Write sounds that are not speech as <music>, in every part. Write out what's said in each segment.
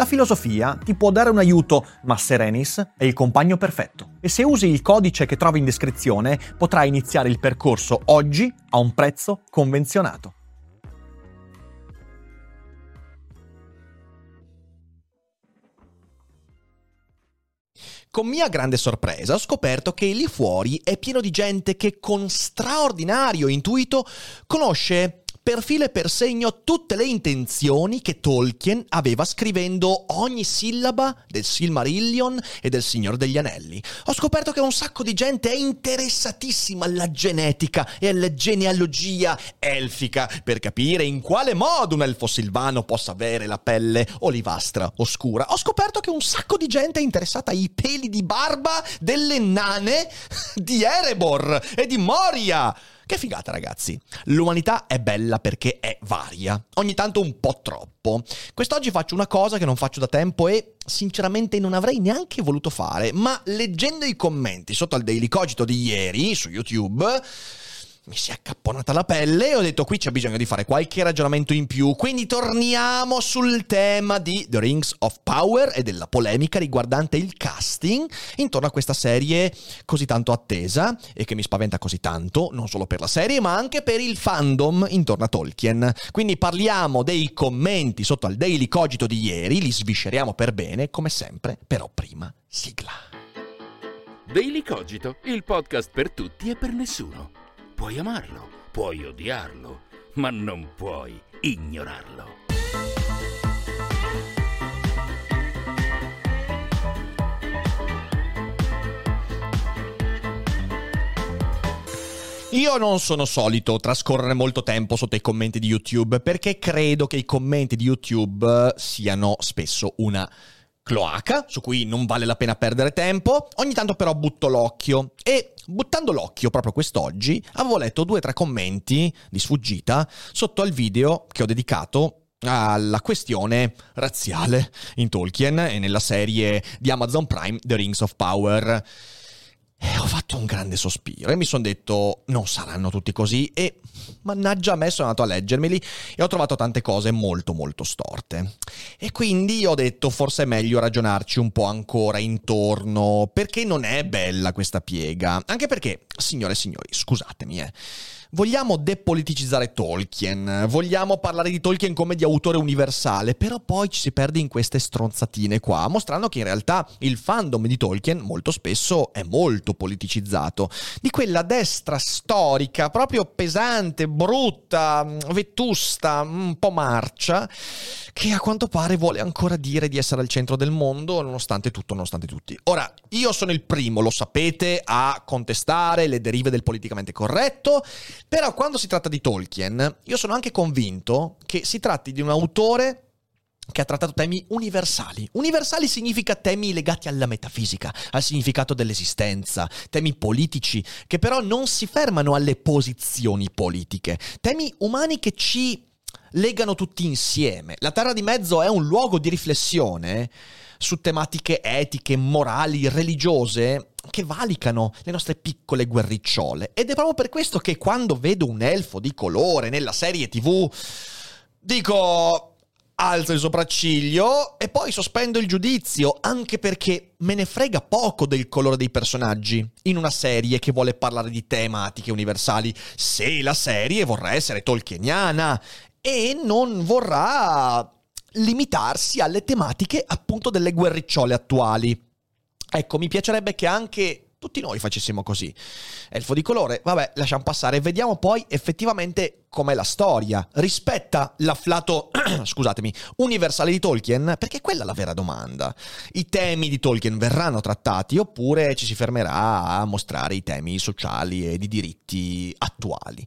La filosofia ti può dare un aiuto, ma Serenis è il compagno perfetto. E se usi il codice che trovi in descrizione, potrai iniziare il percorso oggi a un prezzo convenzionato. Con mia grande sorpresa ho scoperto che lì fuori è pieno di gente che con straordinario intuito conosce per filo e per segno tutte le intenzioni che Tolkien aveva scrivendo ogni sillaba del Silmarillion e del Signore degli Anelli. Ho scoperto che un sacco di gente è interessatissima alla genetica e alla genealogia elfica per capire in quale modo un elfo silvano possa avere la pelle olivastra oscura. Ho scoperto che un sacco di gente è interessata ai peli di barba delle nane di Erebor e di Moria. Che figata ragazzi. L'umanità è bella perché è varia, ogni tanto un po' troppo. Quest'oggi faccio una cosa che non faccio da tempo e sinceramente non avrei neanche voluto fare, ma leggendo i commenti sotto al Daily Cogito di ieri su YouTube mi si è accapponata la pelle e ho detto qui c'è bisogno di fare qualche ragionamento in più. Quindi torniamo sul tema di The Rings of Power e della polemica riguardante il casting intorno a questa serie così tanto attesa e che mi spaventa così tanto, non solo per la serie ma anche per il fandom intorno a Tolkien. Quindi parliamo dei commenti sotto al Daily Cogito di ieri, li svisceriamo per bene come sempre, però prima sigla. Daily Cogito, il podcast per tutti e per nessuno. Puoi amarlo, puoi odiarlo, ma non puoi ignorarlo. Io non sono solito trascorrere molto tempo sotto i commenti di YouTube perché credo che i commenti di YouTube siano spesso una cloaca su cui non vale la pena perdere tempo. Ogni tanto però butto l'occhio e buttando l'occhio proprio quest'oggi avevo letto due o tre commenti di sfuggita sotto al video che ho dedicato alla questione razziale in Tolkien e nella serie di Amazon Prime The Rings of Power. E ho fatto un grande sospiro e mi sono detto non saranno tutti così e mannaggia a me sono andato a leggermeli e ho trovato tante cose molto molto storte. E quindi ho detto forse è meglio ragionarci un po' ancora intorno perché non è bella questa piega. Anche perché, signore e signori, scusatemi eh Vogliamo depoliticizzare Tolkien, vogliamo parlare di Tolkien come di autore universale, però poi ci si perde in queste stronzatine qua, mostrando che in realtà il fandom di Tolkien molto spesso è molto politicizzato. Di quella destra storica, proprio pesante, brutta, vetusta, un po' marcia, che a quanto pare vuole ancora dire di essere al centro del mondo, nonostante tutto, nonostante tutti. Ora, io sono il primo, lo sapete, a contestare le derive del politicamente corretto però quando si tratta di Tolkien, io sono anche convinto che si tratti di un autore che ha trattato temi universali. Universali significa temi legati alla metafisica, al significato dell'esistenza, temi politici che però non si fermano alle posizioni politiche, temi umani che ci legano tutti insieme. La Terra di Mezzo è un luogo di riflessione su tematiche etiche, morali, religiose che valicano le nostre piccole guerricciole. Ed è proprio per questo che quando vedo un elfo di colore nella serie TV dico alzo il sopracciglio e poi sospendo il giudizio, anche perché me ne frega poco del colore dei personaggi in una serie che vuole parlare di tematiche universali, se la serie vorrà essere tolkieniana e non vorrà limitarsi alle tematiche appunto delle guerricciole attuali. Ecco, mi piacerebbe che anche tutti noi facessimo così. Elfo di colore, vabbè, lasciamo passare, vediamo poi effettivamente com'è la storia. Rispetta l'afflato, <clears throat> scusatemi, universale di Tolkien? Perché quella è la vera domanda. I temi di Tolkien verranno trattati oppure ci si fermerà a mostrare i temi sociali e di diritti attuali?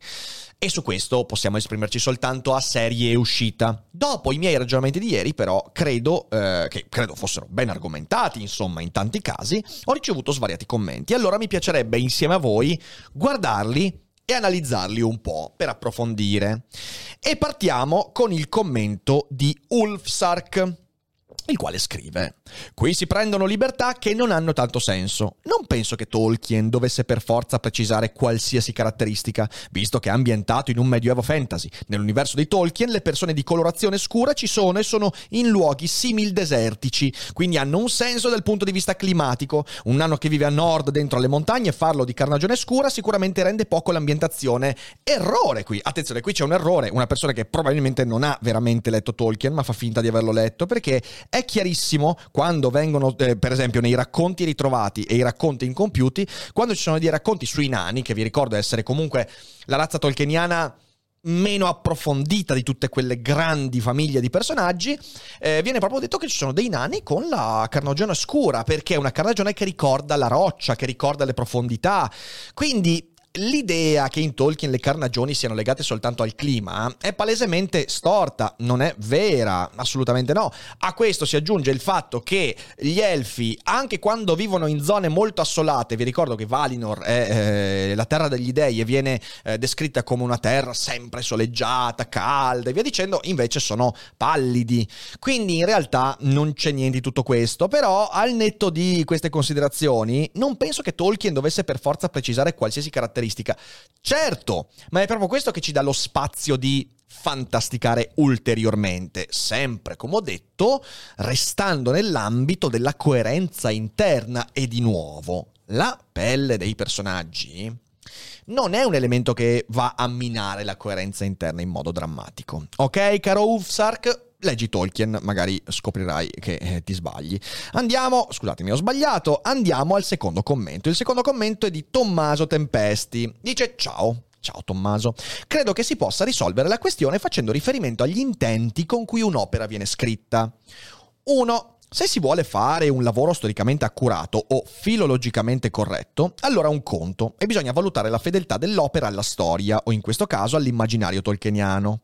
E su questo possiamo esprimerci soltanto a serie uscita. Dopo i miei ragionamenti di ieri, però, credo eh, che credo fossero ben argomentati, insomma, in tanti casi, ho ricevuto svariati commenti. Allora mi piacerebbe insieme a voi guardarli e analizzarli un po' per approfondire. E partiamo con il commento di Ulfsark il quale scrive: Qui si prendono libertà che non hanno tanto senso. Non penso che Tolkien dovesse per forza precisare qualsiasi caratteristica, visto che è ambientato in un medioevo fantasy. Nell'universo di Tolkien le persone di colorazione scura ci sono e sono in luoghi simil desertici, quindi hanno un senso dal punto di vista climatico. Un nano che vive a nord dentro le montagne farlo di carnagione scura sicuramente rende poco l'ambientazione. Errore qui, attenzione, qui c'è un errore, una persona che probabilmente non ha veramente letto Tolkien, ma fa finta di averlo letto perché è chiarissimo quando vengono, eh, per esempio, nei racconti ritrovati e i racconti incompiuti, quando ci sono dei racconti sui nani, che vi ricordo essere comunque la razza tolkieniana meno approfondita di tutte quelle grandi famiglie di personaggi, eh, viene proprio detto che ci sono dei nani con la carnagione scura, perché è una carnagione che ricorda la roccia, che ricorda le profondità. Quindi L'idea che in Tolkien le carnagioni siano legate soltanto al clima è palesemente storta, non è vera, assolutamente no. A questo si aggiunge il fatto che gli elfi, anche quando vivono in zone molto assolate, vi ricordo che Valinor è eh, la terra degli dei e viene eh, descritta come una terra sempre soleggiata, calda e via dicendo, invece sono pallidi. Quindi in realtà non c'è niente di tutto questo, però al netto di queste considerazioni, non penso che Tolkien dovesse per forza precisare qualsiasi caratteristica caratteristica. Certo, ma è proprio questo che ci dà lo spazio di fantasticare ulteriormente, sempre come ho detto, restando nell'ambito della coerenza interna e di nuovo, la pelle dei personaggi non è un elemento che va a minare la coerenza interna in modo drammatico. Ok, caro Ufsark? Leggi Tolkien, magari scoprirai che eh, ti sbagli. Andiamo, scusatemi, ho sbagliato, andiamo al secondo commento. Il secondo commento è di Tommaso Tempesti. Dice ciao. Ciao Tommaso. Credo che si possa risolvere la questione facendo riferimento agli intenti con cui un'opera viene scritta. 1. Se si vuole fare un lavoro storicamente accurato o filologicamente corretto, allora un conto e bisogna valutare la fedeltà dell'opera alla storia o in questo caso all'immaginario tolkieniano.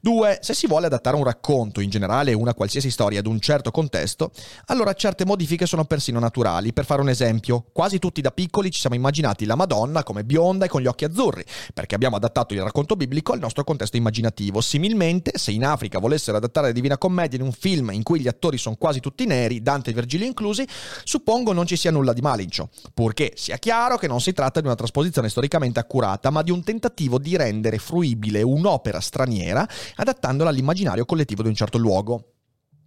2. Se si vuole adattare un racconto, in generale una qualsiasi storia ad un certo contesto, allora certe modifiche sono persino naturali. Per fare un esempio, quasi tutti da piccoli ci siamo immaginati la Madonna come bionda e con gli occhi azzurri, perché abbiamo adattato il racconto biblico al nostro contesto immaginativo. Similmente, se in Africa volessero adattare la Divina Commedia in un film in cui gli attori sono quasi tutti neri, Dante e Virgilio inclusi, suppongo non ci sia nulla di male in ciò, purché sia chiaro che non si tratta di una trasposizione storicamente accurata, ma di un tentativo di rendere fruibile un'opera straniera adattandola all'immaginario collettivo di un certo luogo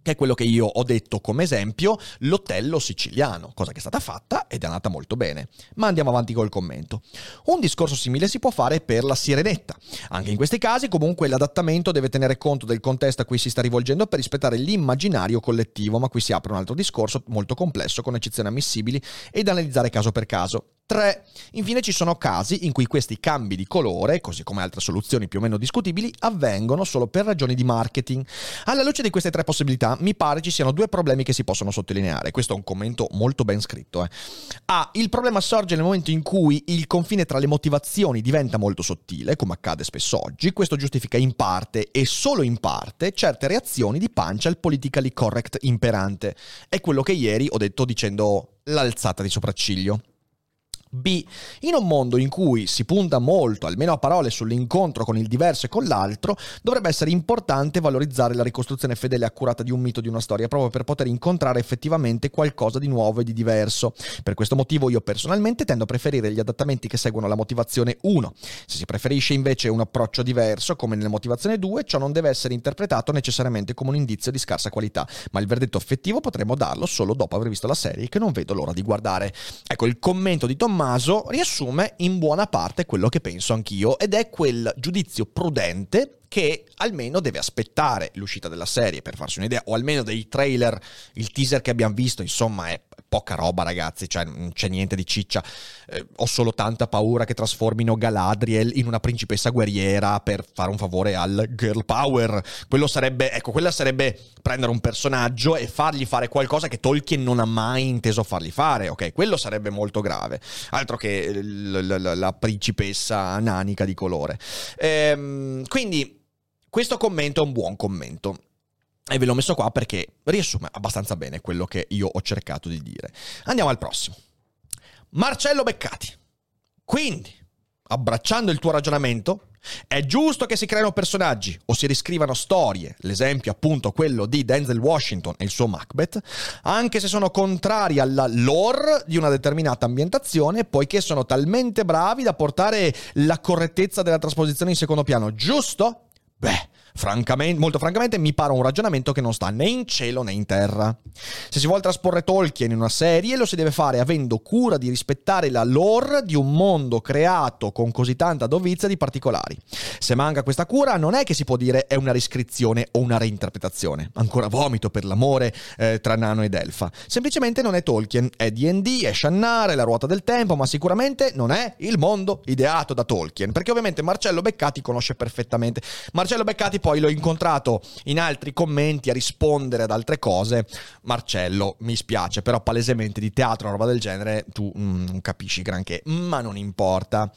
che è quello che io ho detto come esempio, l'Otello siciliano, cosa che è stata fatta ed è andata molto bene. Ma andiamo avanti col commento. Un discorso simile si può fare per la Sirenetta. Anche in questi casi comunque l'adattamento deve tenere conto del contesto a cui si sta rivolgendo per rispettare l'immaginario collettivo, ma qui si apre un altro discorso molto complesso con eccezioni ammissibili e da analizzare caso per caso. 3. Infine ci sono casi in cui questi cambi di colore, così come altre soluzioni più o meno discutibili, avvengono solo per ragioni di marketing. Alla luce di queste tre possibilità, mi pare ci siano due problemi che si possono sottolineare. Questo è un commento molto ben scritto. Eh. A. Il problema sorge nel momento in cui il confine tra le motivazioni diventa molto sottile, come accade spesso oggi. Questo giustifica in parte e solo in parte certe reazioni di pancia al politically correct imperante. È quello che ieri ho detto dicendo l'alzata di sopracciglio. B. In un mondo in cui si punta molto, almeno a parole, sull'incontro con il diverso e con l'altro, dovrebbe essere importante valorizzare la ricostruzione fedele e accurata di un mito, di una storia, proprio per poter incontrare effettivamente qualcosa di nuovo e di diverso. Per questo motivo io personalmente tendo a preferire gli adattamenti che seguono la motivazione 1. Se si preferisce invece un approccio diverso, come nella motivazione 2, ciò non deve essere interpretato necessariamente come un indizio di scarsa qualità, ma il verdetto effettivo potremo darlo solo dopo aver visto la serie che non vedo l'ora di guardare. Ecco, il commento di Tommaso Tommaso riassume in buona parte quello che penso anch'io ed è quel giudizio prudente che almeno deve aspettare l'uscita della serie per farsi un'idea, o almeno dei trailer, il teaser che abbiamo visto, insomma, è poca roba ragazzi, cioè non c'è niente di ciccia. Eh, ho solo tanta paura che trasformino Galadriel in una principessa guerriera per fare un favore al girl power. Quello sarebbe, ecco, quella sarebbe prendere un personaggio e fargli fare qualcosa che Tolkien non ha mai inteso fargli fare, ok? Quello sarebbe molto grave. Altro che l- l- la principessa nanica di colore. Ehm, quindi questo commento è un buon commento. E ve l'ho messo qua perché riassume abbastanza bene quello che io ho cercato di dire. Andiamo al prossimo. Marcello Beccati. Quindi, abbracciando il tuo ragionamento, è giusto che si creino personaggi o si riscrivano storie, l'esempio appunto quello di Denzel Washington e il suo Macbeth, anche se sono contrari alla lore di una determinata ambientazione, poiché sono talmente bravi da portare la correttezza della trasposizione in secondo piano, giusto? Beh, francamente, molto francamente mi pare un ragionamento che non sta né in cielo né in terra. Se si vuole trasporre Tolkien in una serie lo si deve fare avendo cura di rispettare la lore di un mondo creato con così tanta dovizia di particolari. Se manca questa cura non è che si può dire è una riscrizione o una reinterpretazione. Ancora vomito per l'amore eh, tra Nano ed Elfa. Semplicemente non è Tolkien, è D&D, è Shannare, la ruota del tempo, ma sicuramente non è il mondo ideato da Tolkien, perché ovviamente Marcello Beccati conosce perfettamente. Marcello Beccati poi l'ho incontrato in altri commenti a rispondere ad altre cose. Marcello, mi spiace, però palesemente di teatro o roba del genere tu mm, non capisci granché, ma non importa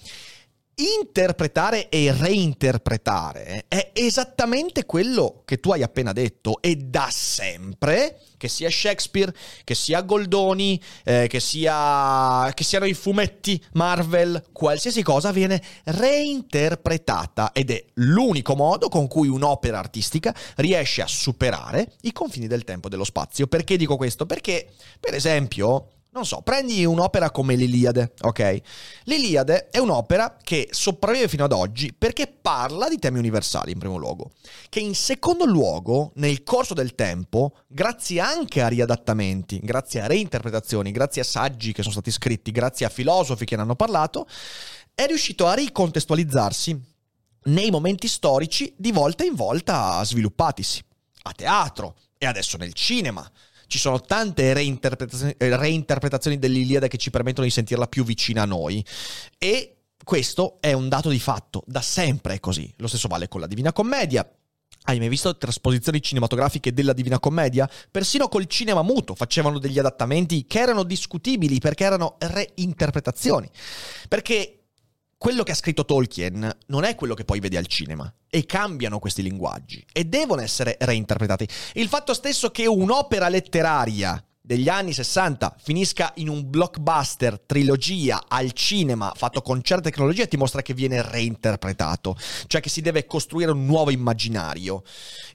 interpretare e reinterpretare è esattamente quello che tu hai appena detto e da sempre, che sia Shakespeare, che sia Goldoni, eh, che, sia, che siano i fumetti Marvel, qualsiasi cosa viene reinterpretata ed è l'unico modo con cui un'opera artistica riesce a superare i confini del tempo e dello spazio. Perché dico questo? Perché, per esempio, non so, prendi un'opera come l'Iliade, ok? L'Iliade è un'opera che sopravvive fino ad oggi perché parla di temi universali, in primo luogo. Che in secondo luogo, nel corso del tempo, grazie anche a riadattamenti, grazie a reinterpretazioni, grazie a saggi che sono stati scritti, grazie a filosofi che ne hanno parlato, è riuscito a ricontestualizzarsi nei momenti storici di volta in volta sviluppatisi. A teatro e adesso nel cinema ci sono tante reinterpretazioni, eh, reinterpretazioni dell'Iliade che ci permettono di sentirla più vicina a noi. E questo è un dato di fatto, da sempre è così. Lo stesso vale con la Divina Commedia. Hai mai visto trasposizioni cinematografiche della Divina Commedia? Persino col cinema muto facevano degli adattamenti che erano discutibili perché erano reinterpretazioni. Perché quello che ha scritto Tolkien non è quello che poi vedi al cinema e cambiano questi linguaggi e devono essere reinterpretati. Il fatto stesso che un'opera letteraria degli anni 60 finisca in un blockbuster trilogia al cinema fatto con certe tecnologie ti mostra che viene reinterpretato, cioè che si deve costruire un nuovo immaginario.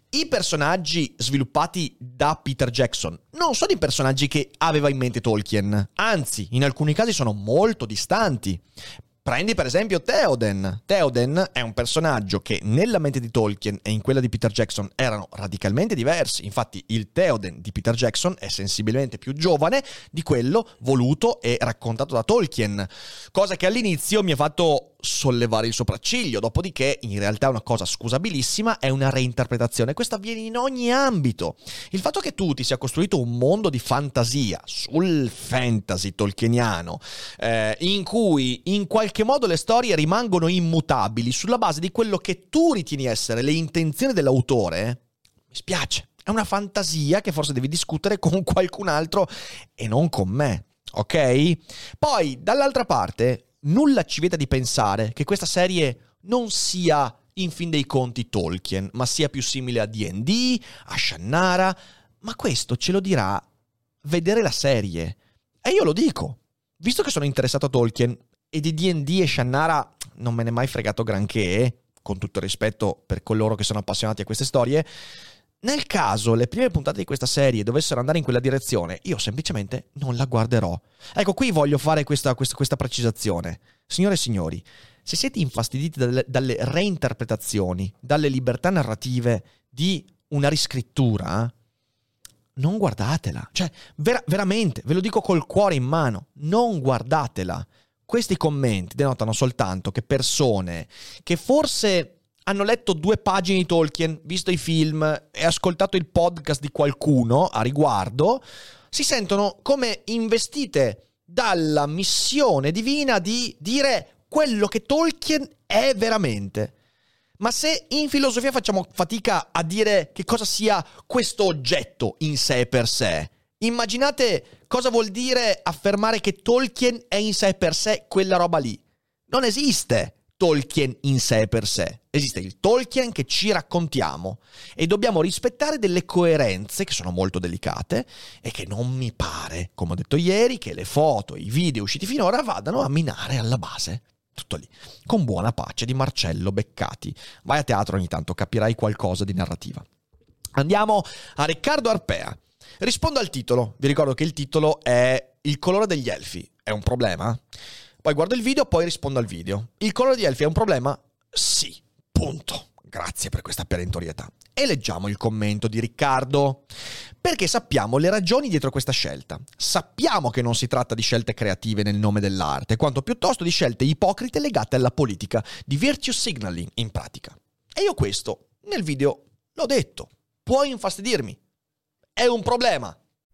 I personaggi sviluppati da Peter Jackson non sono i personaggi che aveva in mente Tolkien, anzi, in alcuni casi sono molto distanti. Prendi per esempio Theoden. Theoden è un personaggio che nella mente di Tolkien e in quella di Peter Jackson erano radicalmente diversi. Infatti il Theoden di Peter Jackson è sensibilmente più giovane di quello voluto e raccontato da Tolkien. Cosa che all'inizio mi ha fatto sollevare il sopracciglio, dopodiché in realtà è una cosa scusabilissima, è una reinterpretazione. Questo avviene in ogni ambito. Il fatto che tu ti sia costruito un mondo di fantasia sul fantasy tolkieniano, eh, in cui in qualche modo le storie rimangono immutabili sulla base di quello che tu ritieni essere le intenzioni dell'autore, mi spiace. È una fantasia che forse devi discutere con qualcun altro e non con me. Ok? Poi, dall'altra parte, nulla ci vieta di pensare che questa serie non sia in fin dei conti Tolkien, ma sia più simile a DD, a Shannara, ma questo ce lo dirà vedere la serie. E io lo dico, visto che sono interessato a Tolkien e di DD e Shannara non me ne è mai fregato granché, con tutto rispetto per coloro che sono appassionati a queste storie, nel caso le prime puntate di questa serie dovessero andare in quella direzione, io semplicemente non la guarderò. Ecco, qui voglio fare questa, questa, questa precisazione. Signore e signori, se siete infastiditi dalle, dalle, reinterpretazioni, dalle libertà narrative di una riscrittura, non guardatela. Cioè, vera, veramente, ve lo dico col cuore in mano, non guardatela. Questi commenti denotano soltanto che persone che forse hanno letto due pagine di Tolkien, visto i film e ascoltato il podcast di qualcuno a riguardo, si sentono come investite dalla missione divina di dire quello che Tolkien è veramente. Ma se in filosofia facciamo fatica a dire che cosa sia questo oggetto in sé per sé, immaginate cosa vuol dire affermare che Tolkien è in sé per sé quella roba lì. Non esiste Tolkien in sé per sé. Esiste il Tolkien che ci raccontiamo e dobbiamo rispettare delle coerenze che sono molto delicate e che non mi pare, come ho detto ieri, che le foto, i video usciti finora vadano a minare alla base. Tutto lì, con buona pace di Marcello Beccati. Vai a teatro ogni tanto, capirai qualcosa di narrativa. Andiamo a Riccardo Arpea. Rispondo al titolo. Vi ricordo che il titolo è Il colore degli elfi. È un problema? Poi guardo il video, poi rispondo al video. Il colore degli elfi è un problema? Sì. Punto. Grazie per questa perentorietà. E leggiamo il commento di Riccardo. Perché sappiamo le ragioni dietro questa scelta. Sappiamo che non si tratta di scelte creative nel nome dell'arte, quanto piuttosto di scelte ipocrite legate alla politica, di virtue signaling in pratica. E io questo nel video l'ho detto. Puoi infastidirmi. È un problema.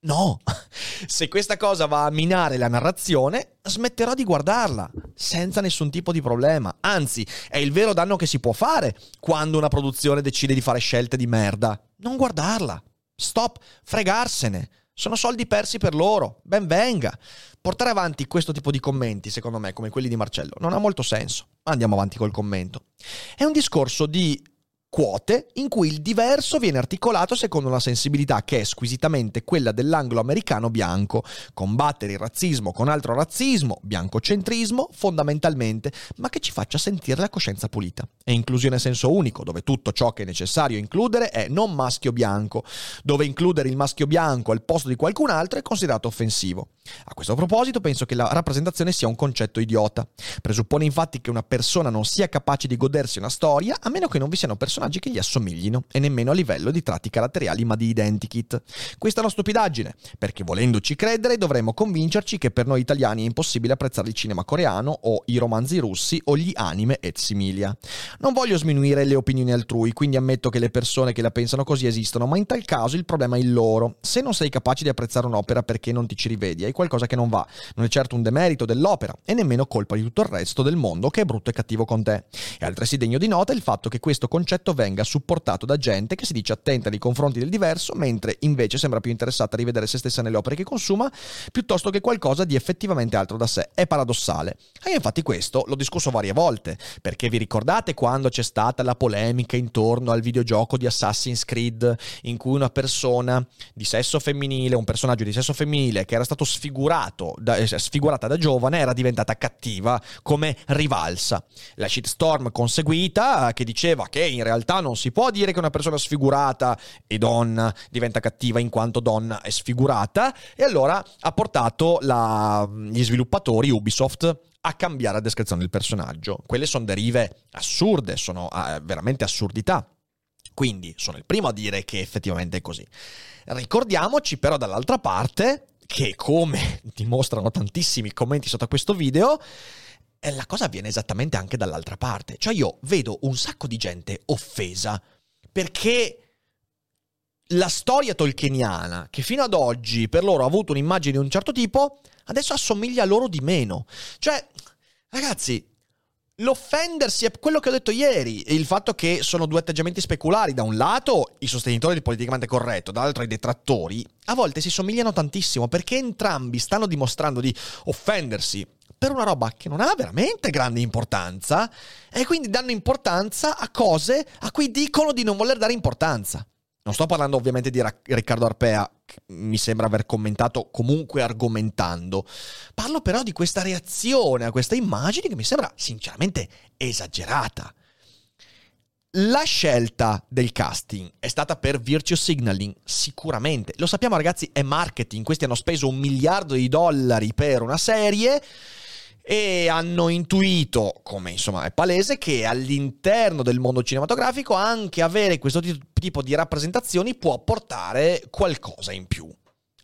No, <laughs> se questa cosa va a minare la narrazione, smetterò di guardarla, senza nessun tipo di problema. Anzi, è il vero danno che si può fare quando una produzione decide di fare scelte di merda. Non guardarla. Stop, fregarsene. Sono soldi persi per loro. Ben venga. Portare avanti questo tipo di commenti, secondo me, come quelli di Marcello, non ha molto senso. Andiamo avanti col commento. È un discorso di quote in cui il diverso viene articolato secondo una sensibilità che è squisitamente quella dell'anglo-americano bianco, combattere il razzismo con altro razzismo, biancocentrismo, fondamentalmente, ma che ci faccia sentire la coscienza pulita. È inclusione a senso unico, dove tutto ciò che è necessario includere è non maschio-bianco, dove includere il maschio bianco al posto di qualcun altro è considerato offensivo. A questo proposito penso che la rappresentazione sia un concetto idiota. Presuppone infatti che una persona non sia capace di godersi una storia a meno che non vi siano personaggi personaggi che gli assomiglino e nemmeno a livello di tratti caratteriali ma di identikit. Questa è una stupidaggine, perché volendoci credere dovremmo convincerci che per noi italiani è impossibile apprezzare il cinema coreano o i romanzi russi o gli anime et similia. Non voglio sminuire le opinioni altrui, quindi ammetto che le persone che la pensano così esistono, ma in tal caso il problema è il loro. Se non sei capace di apprezzare un'opera perché non ti ci rivedi, hai qualcosa che non va. Non è certo un demerito dell'opera e nemmeno colpa di tutto il resto del mondo che è brutto e cattivo con te. È altresì degno di nota il fatto che questo concetto venga supportato da gente che si dice attenta nei confronti del diverso, mentre invece sembra più interessata a rivedere se stessa nelle opere che consuma, piuttosto che qualcosa di effettivamente altro da sé. È paradossale. E infatti questo l'ho discusso varie volte, perché vi ricordate quando c'è stata la polemica intorno al videogioco di Assassin's Creed, in cui una persona di sesso femminile, un personaggio di sesso femminile che era stato sfigurato da, eh, sfigurata da giovane, era diventata cattiva come rivalsa. La shitstorm conseguita che diceva che in realtà realtà non si può dire che una persona sfigurata e donna diventa cattiva in quanto donna è sfigurata e allora ha portato la, gli sviluppatori Ubisoft a cambiare la descrizione del personaggio. Quelle sono derive assurde, sono uh, veramente assurdità. Quindi sono il primo a dire che effettivamente è così. Ricordiamoci però dall'altra parte che come dimostrano tantissimi commenti sotto questo video, la cosa avviene esattamente anche dall'altra parte. Cioè io vedo un sacco di gente offesa perché la storia tolkieniana, che fino ad oggi per loro ha avuto un'immagine di un certo tipo, adesso assomiglia a loro di meno. Cioè, ragazzi, l'offendersi è quello che ho detto ieri, il fatto che sono due atteggiamenti speculari, da un lato i sostenitori del politicamente corretto, dall'altro i detrattori, a volte si somigliano tantissimo perché entrambi stanno dimostrando di offendersi per una roba che non ha veramente grande importanza e quindi danno importanza a cose a cui dicono di non voler dare importanza. Non sto parlando ovviamente di Riccardo Arpea, che mi sembra aver commentato comunque argomentando. Parlo però di questa reazione a questa immagine che mi sembra sinceramente esagerata. La scelta del casting è stata per virtue signaling, sicuramente. Lo sappiamo ragazzi, è marketing. Questi hanno speso un miliardo di dollari per una serie e hanno intuito, come insomma è palese, che all'interno del mondo cinematografico anche avere questo tipo di rappresentazioni può portare qualcosa in più.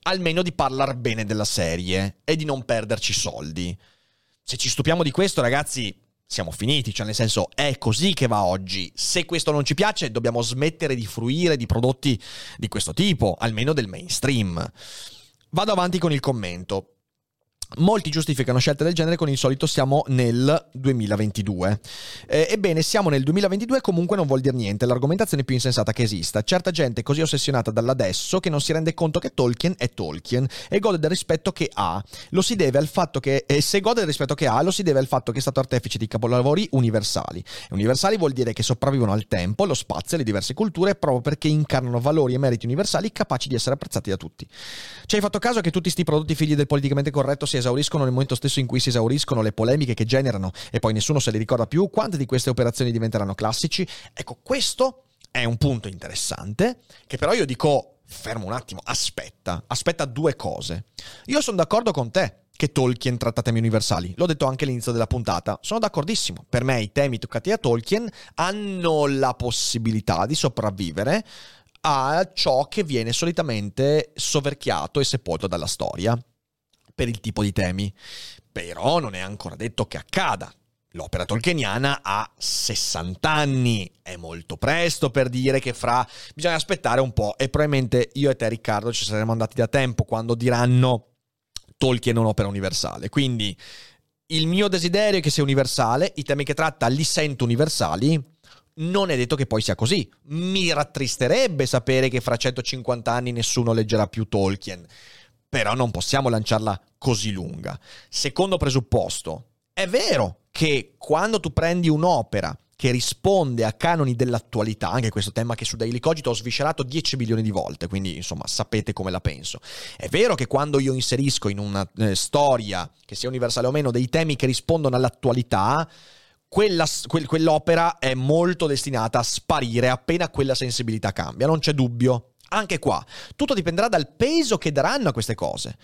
Almeno di parlare bene della serie e di non perderci soldi. Se ci stupiamo di questo, ragazzi, siamo finiti, cioè nel senso è così che va oggi. Se questo non ci piace, dobbiamo smettere di fruire di prodotti di questo tipo, almeno del mainstream. Vado avanti con il commento. Molti giustificano scelte del genere con il solito siamo nel 2022. Eh, ebbene, siamo nel 2022 comunque non vuol dire niente, l'argomentazione più insensata che esista. Certa gente è così ossessionata dall'adesso che non si rende conto che Tolkien è Tolkien e gode del rispetto che ha. Lo si deve al fatto che, e se gode del rispetto che ha, lo si deve al fatto che è stato artefice di capolavori universali. Universali vuol dire che sopravvivono al tempo, allo spazio e alle diverse culture proprio perché incarnano valori e meriti universali capaci di essere apprezzati da tutti. Ci hai fatto caso che tutti questi prodotti figli del politicamente corretto si esauriscono nel momento stesso in cui si esauriscono le polemiche che generano e poi nessuno se le ricorda più, quante di queste operazioni diventeranno classici? Ecco, questo è un punto interessante che però io dico, fermo un attimo, aspetta, aspetta due cose. Io sono d'accordo con te che Tolkien tratta temi universali. L'ho detto anche all'inizio della puntata. Sono d'accordissimo. Per me i temi toccati da Tolkien hanno la possibilità di sopravvivere a ciò che viene solitamente soverchiato e sepolto dalla storia per il tipo di temi. Però non è ancora detto che accada. L'opera tolkieniana ha 60 anni, è molto presto per dire che fra bisogna aspettare un po' e probabilmente io e te Riccardo ci saremmo andati da tempo quando diranno Tolkien è un'opera universale. Quindi il mio desiderio è che sia universale, i temi che tratta li sento universali, non è detto che poi sia così. Mi rattristerebbe sapere che fra 150 anni nessuno leggerà più Tolkien però non possiamo lanciarla così lunga. Secondo presupposto, è vero che quando tu prendi un'opera che risponde a canoni dell'attualità, anche questo tema che su Daily Cogito ho sviscerato 10 milioni di volte, quindi insomma sapete come la penso. È vero che quando io inserisco in una eh, storia, che sia universale o meno, dei temi che rispondono all'attualità, quella, quel, quell'opera è molto destinata a sparire appena quella sensibilità cambia, non c'è dubbio. Anche qua, tutto dipenderà dal peso che daranno a queste cose.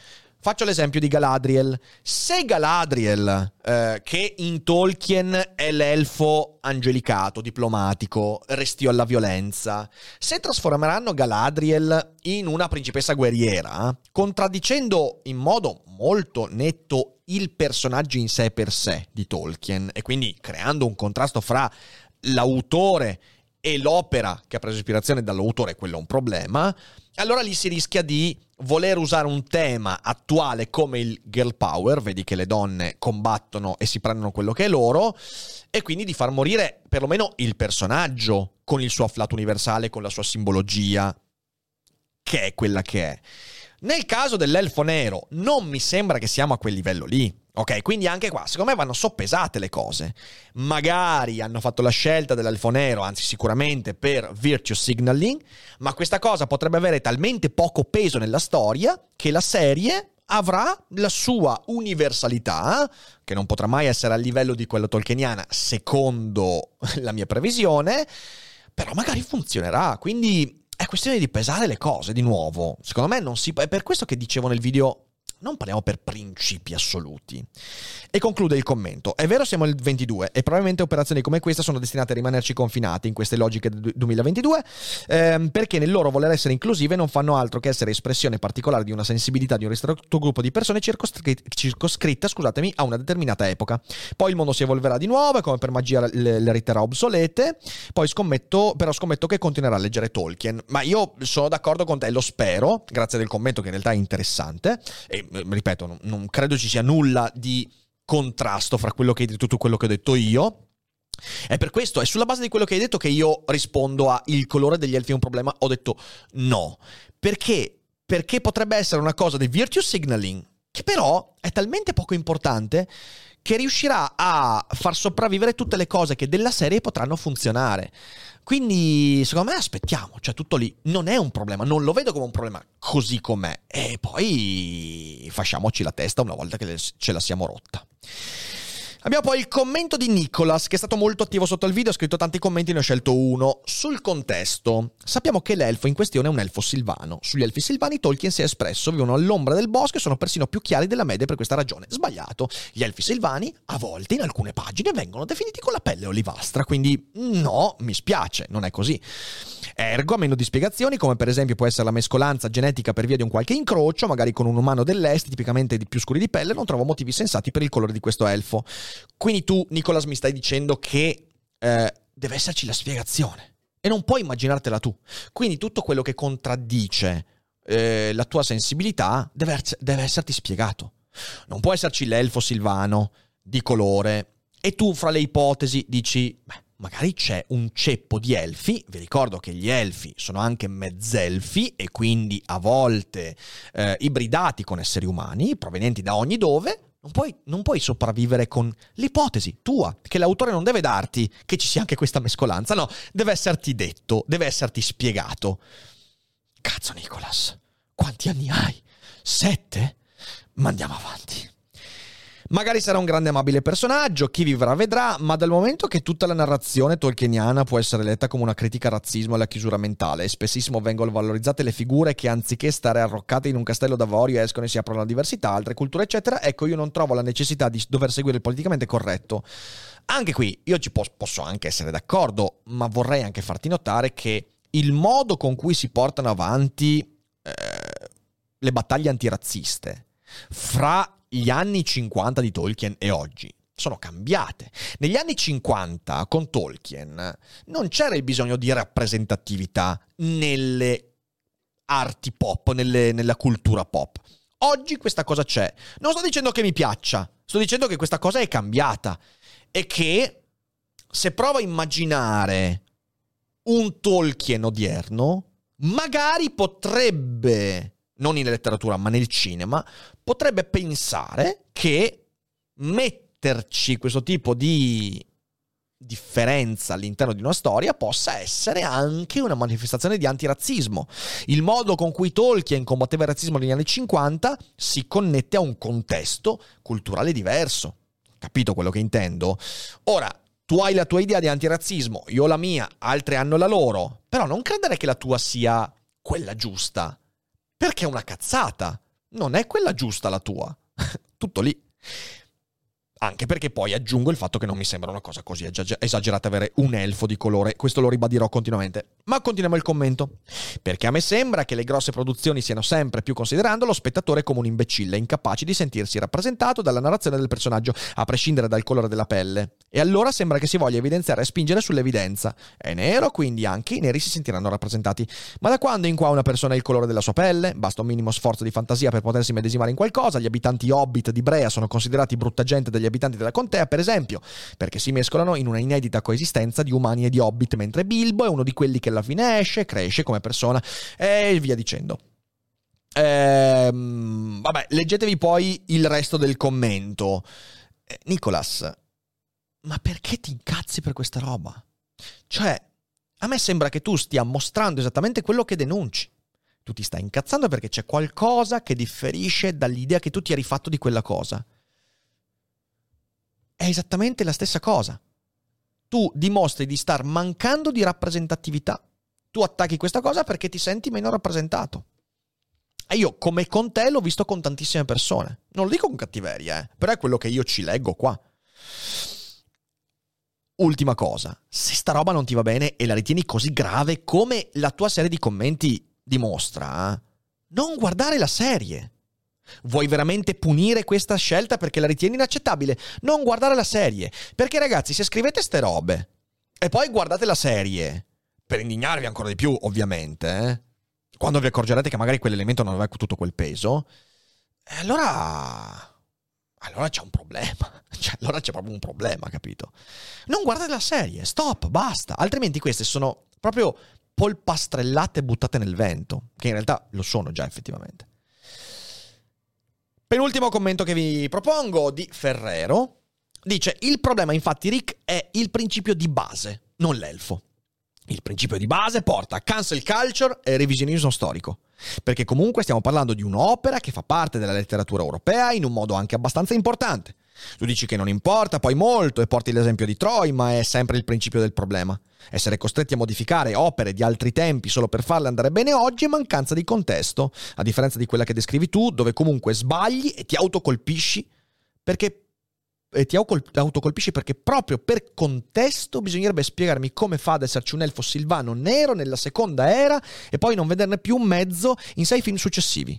Faccio l'esempio di Galadriel. Se Galadriel, eh, che in Tolkien è l'elfo angelicato, diplomatico, restio alla violenza, se trasformeranno Galadriel in una principessa guerriera, contraddicendo in modo molto netto il personaggio in sé per sé di Tolkien, e quindi creando un contrasto fra l'autore e l'opera che ha preso ispirazione dall'autore, quello è un problema, allora lì si rischia di voler usare un tema attuale come il girl power, vedi che le donne combattono e si prendono quello che è loro, e quindi di far morire perlomeno il personaggio con il suo afflato universale, con la sua simbologia, che è quella che è. Nel caso dell'elfo nero non mi sembra che siamo a quel livello lì. Ok, quindi anche qua, secondo me vanno soppesate le cose. Magari hanno fatto la scelta dell'elfo nero, anzi sicuramente per virtue signaling, ma questa cosa potrebbe avere talmente poco peso nella storia che la serie avrà la sua universalità, che non potrà mai essere a livello di quella tolkieniana, secondo <laughs> la mia previsione, però magari funzionerà. Quindi è questione di pesare le cose di nuovo. Secondo me non si... È per questo che dicevo nel video non parliamo per principi assoluti. E conclude il commento. È vero siamo nel 22 e probabilmente operazioni come questa sono destinate a rimanerci confinate in queste logiche del 2022 ehm, perché nel loro voler essere inclusive non fanno altro che essere espressione particolare di una sensibilità di un ristretto gruppo di persone circoscritta, circoscritta scusatemi, a una determinata epoca. Poi il mondo si evolverà di nuovo e come per magia le, le riterrà obsolete, poi scommetto, però scommetto che continuerà a leggere Tolkien. Ma io sono d'accordo con te, lo spero, grazie del commento che in realtà è interessante e ripeto, non, non credo ci sia nulla di contrasto fra quello che hai detto tu e quello che ho detto io. È per questo, è sulla base di quello che hai detto che io rispondo a il colore degli elfi è un problema. Ho detto no. Perché? Perché potrebbe essere una cosa di virtue signaling, che però è talmente poco importante che riuscirà a far sopravvivere tutte le cose che della serie potranno funzionare. Quindi, secondo me, aspettiamo, cioè tutto lì. Non è un problema, non lo vedo come un problema così com'è. E poi fasciamoci la testa una volta che ce la siamo rotta. Abbiamo poi il commento di Nicholas, che è stato molto attivo sotto il video, ha scritto tanti commenti, ne ho scelto uno. Sul contesto, sappiamo che l'elfo in questione è un elfo silvano. Sugli elfi silvani Tolkien si è espresso, vivono all'ombra del bosco e sono persino più chiari della media per questa ragione. Sbagliato. Gli elfi silvani, a volte, in alcune pagine, vengono definiti con la pelle olivastra, quindi no, mi spiace, non è così. Ergo, a meno di spiegazioni, come per esempio può essere la mescolanza genetica per via di un qualche incrocio, magari con un umano dell'est, tipicamente di più scuri di pelle, non trovo motivi sensati per il colore di questo elfo. Quindi tu, Nicolas, mi stai dicendo che eh, deve esserci la spiegazione. E non puoi immaginartela tu. Quindi tutto quello che contraddice eh, la tua sensibilità deve, deve esserti spiegato. Non può esserci l'elfo silvano di colore e tu fra le ipotesi dici, beh, magari c'è un ceppo di elfi, vi ricordo che gli elfi sono anche mezzelfi e quindi a volte eh, ibridati con esseri umani, provenienti da ogni dove, non puoi, non puoi, sopravvivere con l'ipotesi tua, che l'autore non deve darti che ci sia anche questa mescolanza, no, deve esserti detto, deve esserti spiegato. Cazzo Nicolas, quanti anni hai? Sette? Ma andiamo avanti. Magari sarà un grande amabile personaggio, chi vivrà vedrà, ma dal momento che tutta la narrazione tolkieniana può essere letta come una critica al razzismo e alla chiusura mentale, e spessissimo vengono valorizzate le figure che anziché stare arroccate in un castello d'avorio escono e si aprono alla diversità, altre culture eccetera, ecco io non trovo la necessità di dover seguire il politicamente corretto. Anche qui io ci posso, posso anche essere d'accordo, ma vorrei anche farti notare che il modo con cui si portano avanti eh, le battaglie antirazziste fra gli anni 50 di Tolkien e oggi sono cambiate. Negli anni 50 con Tolkien non c'era il bisogno di rappresentatività nelle arti pop, nelle, nella cultura pop. Oggi questa cosa c'è. Non sto dicendo che mi piaccia, sto dicendo che questa cosa è cambiata e che se provo a immaginare un Tolkien odierno, magari potrebbe non in letteratura ma nel cinema, potrebbe pensare che metterci questo tipo di differenza all'interno di una storia possa essere anche una manifestazione di antirazzismo. Il modo con cui Tolkien combatteva il razzismo negli anni 50 si connette a un contesto culturale diverso. Capito quello che intendo? Ora, tu hai la tua idea di antirazzismo, io la mia, altri hanno la loro, però non credere che la tua sia quella giusta perché è una cazzata. Non è quella giusta la tua. <laughs> Tutto lì. Anche perché poi aggiungo il fatto che non mi sembra una cosa così esagerata avere un elfo di colore, questo lo ribadirò continuamente. Ma continuiamo il commento. Perché a me sembra che le grosse produzioni stiano sempre più considerando lo spettatore come un imbecille, incapace di sentirsi rappresentato dalla narrazione del personaggio, a prescindere dal colore della pelle. E allora sembra che si voglia evidenziare e spingere sull'evidenza. È nero, quindi anche i neri si sentiranno rappresentati. Ma da quando in qua una persona ha il colore della sua pelle? Basta un minimo sforzo di fantasia per potersi medesimare in qualcosa. Gli abitanti hobbit di Brea sono considerati brutta gente degli abitanti della contea, per esempio, perché si mescolano in una inedita coesistenza di umani e di hobbit, mentre Bilbo è uno di quelli che alla fine esce, cresce come persona e via dicendo. Ehm, vabbè, leggetevi poi il resto del commento. Eh, Nicolas, ma perché ti incazzi per questa roba? Cioè, a me sembra che tu stia mostrando esattamente quello che denunci. Tu ti stai incazzando perché c'è qualcosa che differisce dall'idea che tu ti eri fatto di quella cosa è esattamente la stessa cosa. Tu dimostri di star mancando di rappresentatività. Tu attacchi questa cosa perché ti senti meno rappresentato. E io, come con te, l'ho visto con tantissime persone. Non lo dico con cattiveria, eh, però è quello che io ci leggo qua. Ultima cosa, se sta roba non ti va bene e la ritieni così grave come la tua serie di commenti dimostra, non guardare la serie. Vuoi veramente punire questa scelta perché la ritieni inaccettabile? Non guardare la serie. Perché ragazzi, se scrivete ste robe e poi guardate la serie, per indignarvi ancora di più, ovviamente, eh, quando vi accorgerete che magari quell'elemento non aveva tutto quel peso, allora... Allora c'è un problema. <laughs> Cioè, allora c'è proprio un problema, capito? Non guardate la serie, stop, basta. Altrimenti queste sono proprio polpastrellate buttate nel vento, che in realtà lo sono già effettivamente. Penultimo commento che vi propongo di Ferrero. Dice, il problema infatti Rick è il principio di base, non l'elfo. Il principio di base porta cancel culture e revisionismo storico. Perché comunque stiamo parlando di un'opera che fa parte della letteratura europea in un modo anche abbastanza importante. Tu dici che non importa, poi molto, e porti l'esempio di Troy, ma è sempre il principio del problema. Essere costretti a modificare opere di altri tempi solo per farle andare bene oggi è mancanza di contesto, a differenza di quella che descrivi tu, dove comunque sbagli e ti autocolpisci perché e ti autocolpisci perché proprio per contesto bisognerebbe spiegarmi come fa ad esserci un elfo silvano nero nella seconda era e poi non vederne più un mezzo in sei film successivi.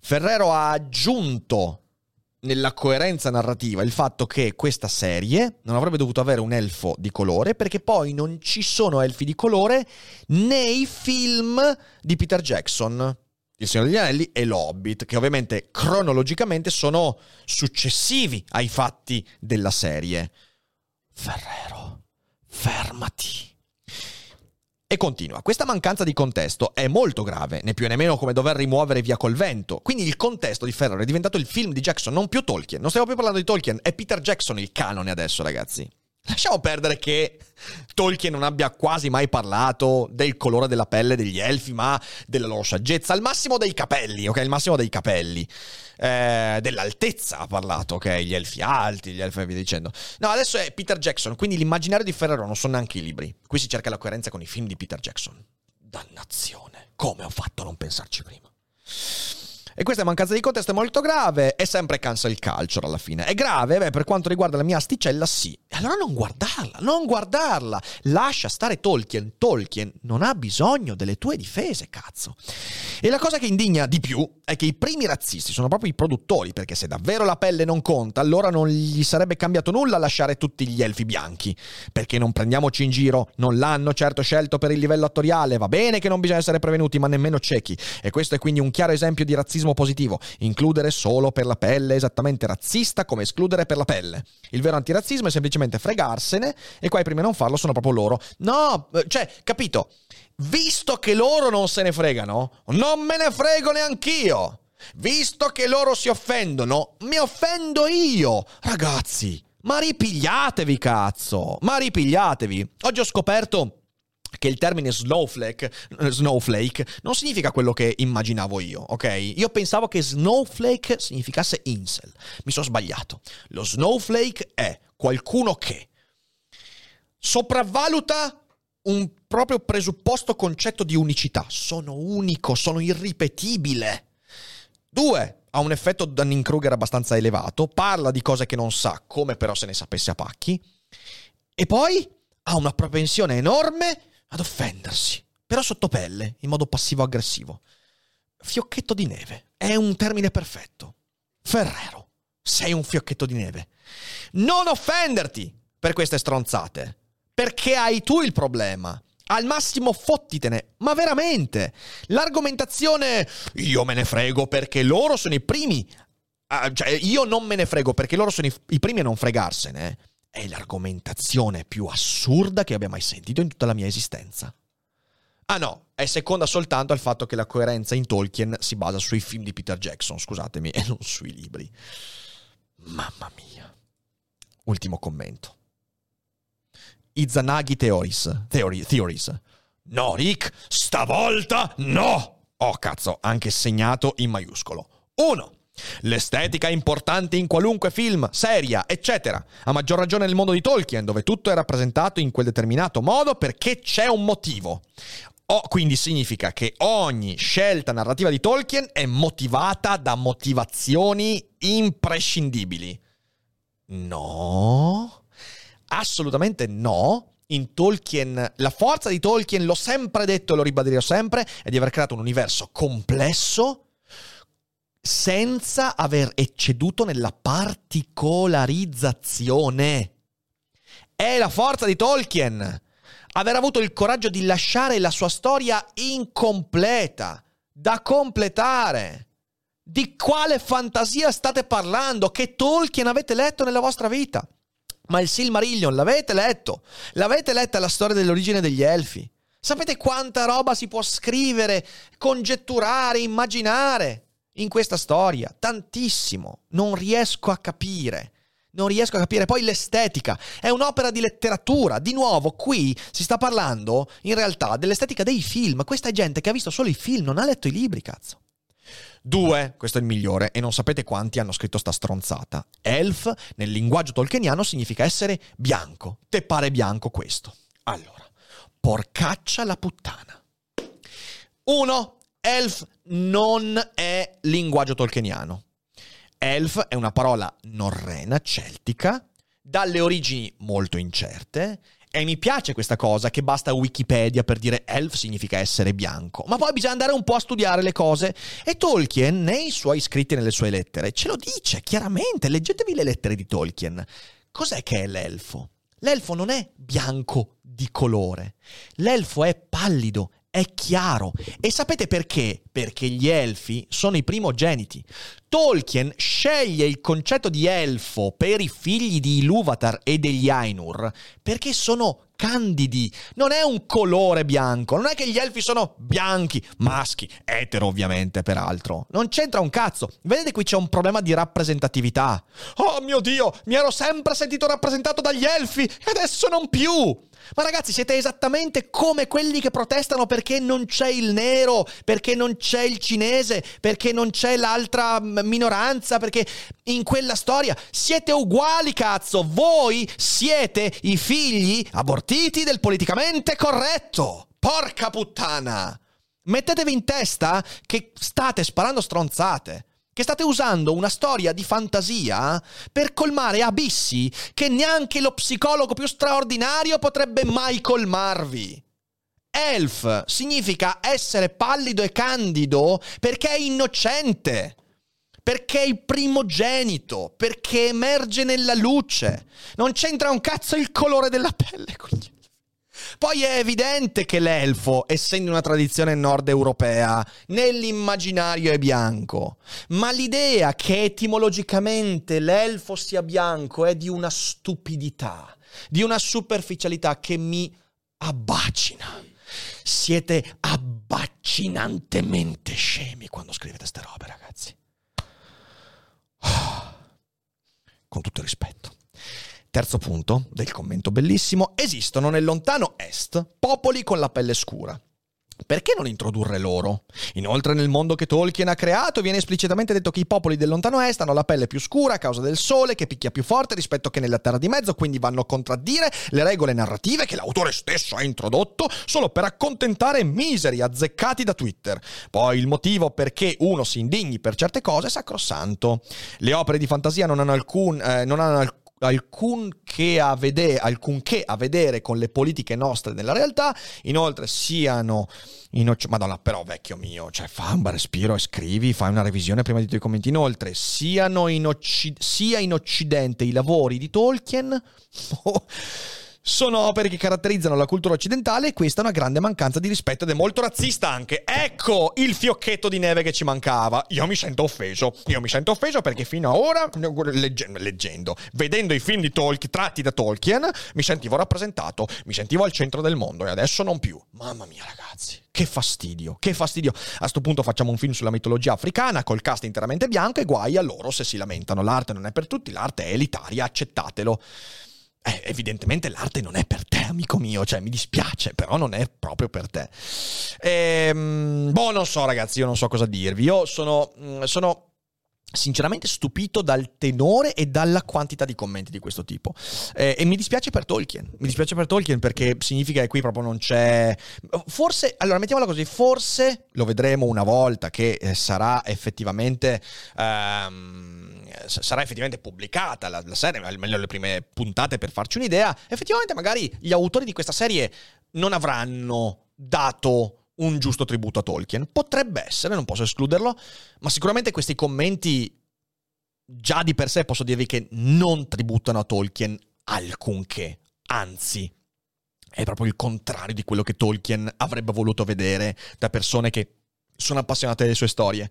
Ferrero ha aggiunto nella coerenza narrativa il fatto che questa serie non avrebbe dovuto avere un elfo di colore perché poi non ci sono elfi di colore nei film di Peter Jackson. Il Signore degli Anelli e l'Hobbit, che ovviamente cronologicamente sono successivi ai fatti della serie. Ferrero, fermati. E continua. Questa mancanza di contesto è molto grave, né più né meno come dover rimuovere via col vento. Quindi il contesto di Ferrer è diventato il film di Jackson, non più Tolkien. Non stiamo più parlando di Tolkien, è Peter Jackson il canone adesso, ragazzi. Lasciamo perdere che Tolkien non abbia quasi mai parlato del colore della pelle degli elfi, ma della loro saggezza, al massimo dei capelli, ok? Al massimo dei capelli. Eh, dell'altezza ha parlato, ok? Gli elfi alti, gli elfi via dicendo. No, adesso è Peter Jackson, quindi l'immaginario di Ferrero non sono neanche i libri. Qui si cerca la coerenza con i film di Peter Jackson. Dannazione, come ho fatto a non pensarci prima? E questa mancanza di contesto è molto grave. È sempre cancel culture alla fine. È grave? Beh, per quanto riguarda la mia asticella, sì. Allora non guardarla, non guardarla. Lascia stare Tolkien. Tolkien non ha bisogno delle tue difese, cazzo. E la cosa che indigna di più è che i primi razzisti sono proprio i produttori, perché se davvero la pelle non conta, allora non gli sarebbe cambiato nulla lasciare tutti gli elfi bianchi. Perché non prendiamoci in giro, non l'hanno certo scelto per il livello attoriale. Va bene che non bisogna essere prevenuti, ma nemmeno ciechi. E questo è quindi un chiaro esempio di razzismo positivo. Includere solo per la pelle è esattamente razzista come escludere per la pelle. Il vero antirazzismo è semplicemente fregarsene e qua i primi a non farlo sono proprio loro. No, eh, cioè, capito? Visto che loro non se ne fregano, non me ne frego neanch'io. Visto che loro si offendono, mi offendo io. Ragazzi, ma ripigliatevi, cazzo. Ma ripigliatevi. Oggi ho scoperto che il termine snowflake, snowflake, non significa quello che immaginavo io, ok? Io pensavo che snowflake significasse incel. Mi sono sbagliato. Lo snowflake è qualcuno che sopravvaluta un proprio presupposto concetto di unicità. Sono unico, sono irripetibile. Due, ha un effetto Dunning-Kruger abbastanza elevato, parla di cose che non sa, come però se ne sapesse a pacchi. E poi ha una propensione enorme ad offendersi, però sotto pelle, in modo passivo-aggressivo. Fiocchetto di neve è un termine perfetto. Ferrero, sei un fiocchetto di neve. Non offenderti per queste stronzate, perché hai tu il problema. Al massimo fottitene, ma veramente. L'argomentazione io me ne frego perché loro sono i primi. Uh, cioè, io non me ne frego perché loro sono i, i primi a non fregarsene è l'argomentazione più assurda che abbia mai sentito in tutta la mia esistenza. Ah no, è seconda soltanto al fatto che la coerenza in Tolkien si basa sui film di Peter Jackson, scusatemi, <laughs> e non sui libri. Mamma mia. Ultimo commento. Izanagi Theories. Theory, theories. No, Rick, stavolta no! Oh, cazzo, anche segnato in maiuscolo. 1. L'estetica è importante in qualunque film, seria, eccetera. A maggior ragione nel mondo di Tolkien, dove tutto è rappresentato in quel determinato modo perché c'è un motivo. Oh, quindi significa che ogni scelta narrativa di Tolkien è motivata da motivazioni imprescindibili. No, assolutamente no. In Tolkien, la forza di Tolkien, l'ho sempre detto e lo ribadirò sempre, è di aver creato un universo complesso senza aver ecceduto nella particolarizzazione. È la forza di Tolkien. Aver avuto il coraggio di lasciare la sua storia incompleta, da completare, Di quale fantasia state parlando? Che Tolkien avete letto nella vostra vita? Ma il Silmarillion l'avete letto? L'avete letta la storia dell'origine degli Elfi? Sapete quanta roba si può scrivere, congetturare, immaginare in questa storia? Tantissimo. Non riesco a capire. Non riesco a capire. Poi l'estetica è un'opera di letteratura. Di nuovo, qui si sta parlando in realtà dell'estetica dei film. Questa è gente che ha visto solo i film, non ha letto i libri, cazzo. Due, questo è il migliore, e non sapete quanti hanno scritto sta stronzata. Elf, nel linguaggio tolkieniano, significa essere bianco. Te pare bianco questo. Allora, porcaccia la puttana. Uno, elf non è linguaggio tolkieniano. Elf è una parola norrena, celtica, dalle origini molto incerte, e mi piace questa cosa che basta Wikipedia per dire elf significa essere bianco. Ma poi bisogna andare un po' a studiare le cose. E Tolkien, nei suoi scritti nelle sue lettere, ce lo dice chiaramente. Leggetevi le lettere di Tolkien. Cos'è che è l'elfo? L'elfo non è bianco di colore. L'elfo è pallido, è chiaro. E sapete perché? Perché gli elfi sono i primogeniti. Tolkien sceglie il concetto di elfo per i figli di Ilúvatar e degli Ainur perché sono candidi, non è un colore bianco, non è che gli elfi sono bianchi, maschi, etero ovviamente peraltro, non c'entra un cazzo. Vedete qui c'è un problema di rappresentatività. Oh mio Dio, mi ero sempre sentito rappresentato dagli elfi e adesso non più. Ma ragazzi, siete esattamente come quelli che protestano perché non c'è il nero, perché non c'è il cinese, perché non c'è l'altra minoranza, perché in quella storia siete uguali, cazzo. Voi siete i figli abortiti del politicamente corretto. Porca puttana! Mettetevi in testa che state sparando stronzate che state usando una storia di fantasia per colmare abissi che neanche lo psicologo più straordinario potrebbe mai colmarvi. Elf significa essere pallido e candido perché è innocente, perché è il primogenito, perché emerge nella luce. Non c'entra un cazzo il colore della pelle con gli poi è evidente che l'elfo, essendo una tradizione nord europea, nell'immaginario è bianco. Ma l'idea che etimologicamente l'elfo sia bianco è di una stupidità, di una superficialità che mi abbacina. Siete abbaccinantemente scemi quando scrivete queste robe, ragazzi. Con tutto il rispetto. Terzo punto del commento bellissimo, esistono nel lontano est popoli con la pelle scura. Perché non introdurre loro? Inoltre nel mondo che Tolkien ha creato viene esplicitamente detto che i popoli del lontano est hanno la pelle più scura a causa del sole che picchia più forte rispetto che nella terra di mezzo, quindi vanno a contraddire le regole narrative che l'autore stesso ha introdotto solo per accontentare miseri azzeccati da Twitter. Poi il motivo perché uno si indigni per certe cose è sacrosanto. Le opere di fantasia non hanno alcun, eh, non hanno alcunché a, vedere, alcunché a vedere con le politiche nostre nella realtà, inoltre siano in Occ- Madonna, però vecchio mio, cioè fa un respiro e scrivi, fai una revisione prima di tutti i commenti. Inoltre, siano in Occ- sia in Occidente i lavori di Tolkien... <laughs> Sono opere che caratterizzano la cultura occidentale e questa è una grande mancanza di rispetto ed è molto razzista anche. Ecco il fiocchetto di neve che ci mancava. Io mi sento offeso. Io mi sento offeso perché fino ad ora, legge- leggendo, vedendo i film di Tolkien, tratti da Tolkien, mi sentivo rappresentato, mi sentivo al centro del mondo e adesso non più. Mamma mia ragazzi, che fastidio, che fastidio. A questo punto facciamo un film sulla mitologia africana col cast interamente bianco e guai a loro se si lamentano. L'arte non è per tutti, l'arte è elitaria, accettatelo. Eh, evidentemente l'arte non è per te, amico mio, cioè mi dispiace, però non è proprio per te. Ehm, boh, non so ragazzi, io non so cosa dirvi. Io sono, mm, sono sinceramente stupito dal tenore e dalla quantità di commenti di questo tipo. Eh, e mi dispiace per Tolkien. Mi dispiace per Tolkien perché significa che qui proprio non c'è. Forse, allora mettiamola così, forse lo vedremo una volta che eh, sarà effettivamente. Um, sarà effettivamente pubblicata la, la serie, almeno le prime puntate per farci un'idea. Effettivamente, magari gli autori di questa serie non avranno dato un giusto tributo a Tolkien. Potrebbe essere, non posso escluderlo, ma sicuramente questi commenti già di per sé posso dirvi che non tributano a Tolkien alcunché, anzi è proprio il contrario di quello che Tolkien avrebbe voluto vedere da persone che sono appassionate delle sue storie.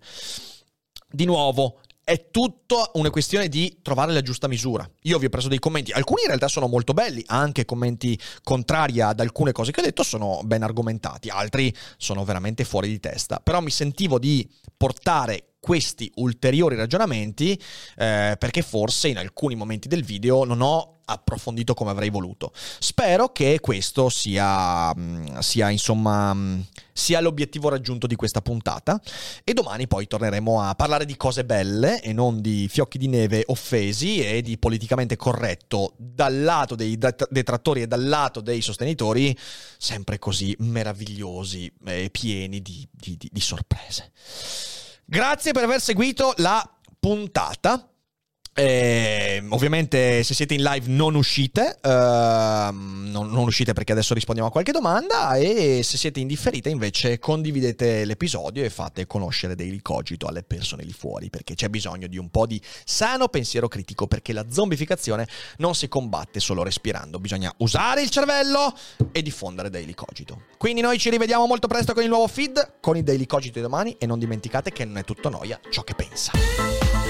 di nuovo, è tutto una questione di trovare la giusta misura. Io vi ho preso dei commenti, alcuni in realtà sono molto belli, anche commenti contrari ad alcune cose che ho detto sono ben argomentati, altri sono veramente fuori di testa, però mi sentivo di portare questi ulteriori ragionamenti eh, perché forse in alcuni momenti del video non ho approfondito come avrei voluto. Spero che questo sia, mm, sia insomma mm, sia l'obiettivo raggiunto di questa puntata e domani poi torneremo a parlare di cose belle e non di fiocchi di neve offesi e di politicamente corretto dal lato dei detrattori e dal lato dei sostenitori sempre così meravigliosi e pieni di, di, di, di sorprese. Grazie per aver seguito la puntata. Eh, ovviamente se siete in live non uscite, uh, non, non, uscite perché adesso rispondiamo a qualche domanda e se siete indifferite invece condividete l'episodio e fate conoscere Daily Cogito alle persone lì fuori perché c'è bisogno di un po' di sano pensiero critico perché la zombificazione non si combatte solo respirando, bisogna usare il cervello e diffondere Daily Cogito. Quindi noi ci rivediamo molto presto con il nuovo feed, con i Daily Cogito di domani e non dimenticate che non è tutto noia ciò che pensa.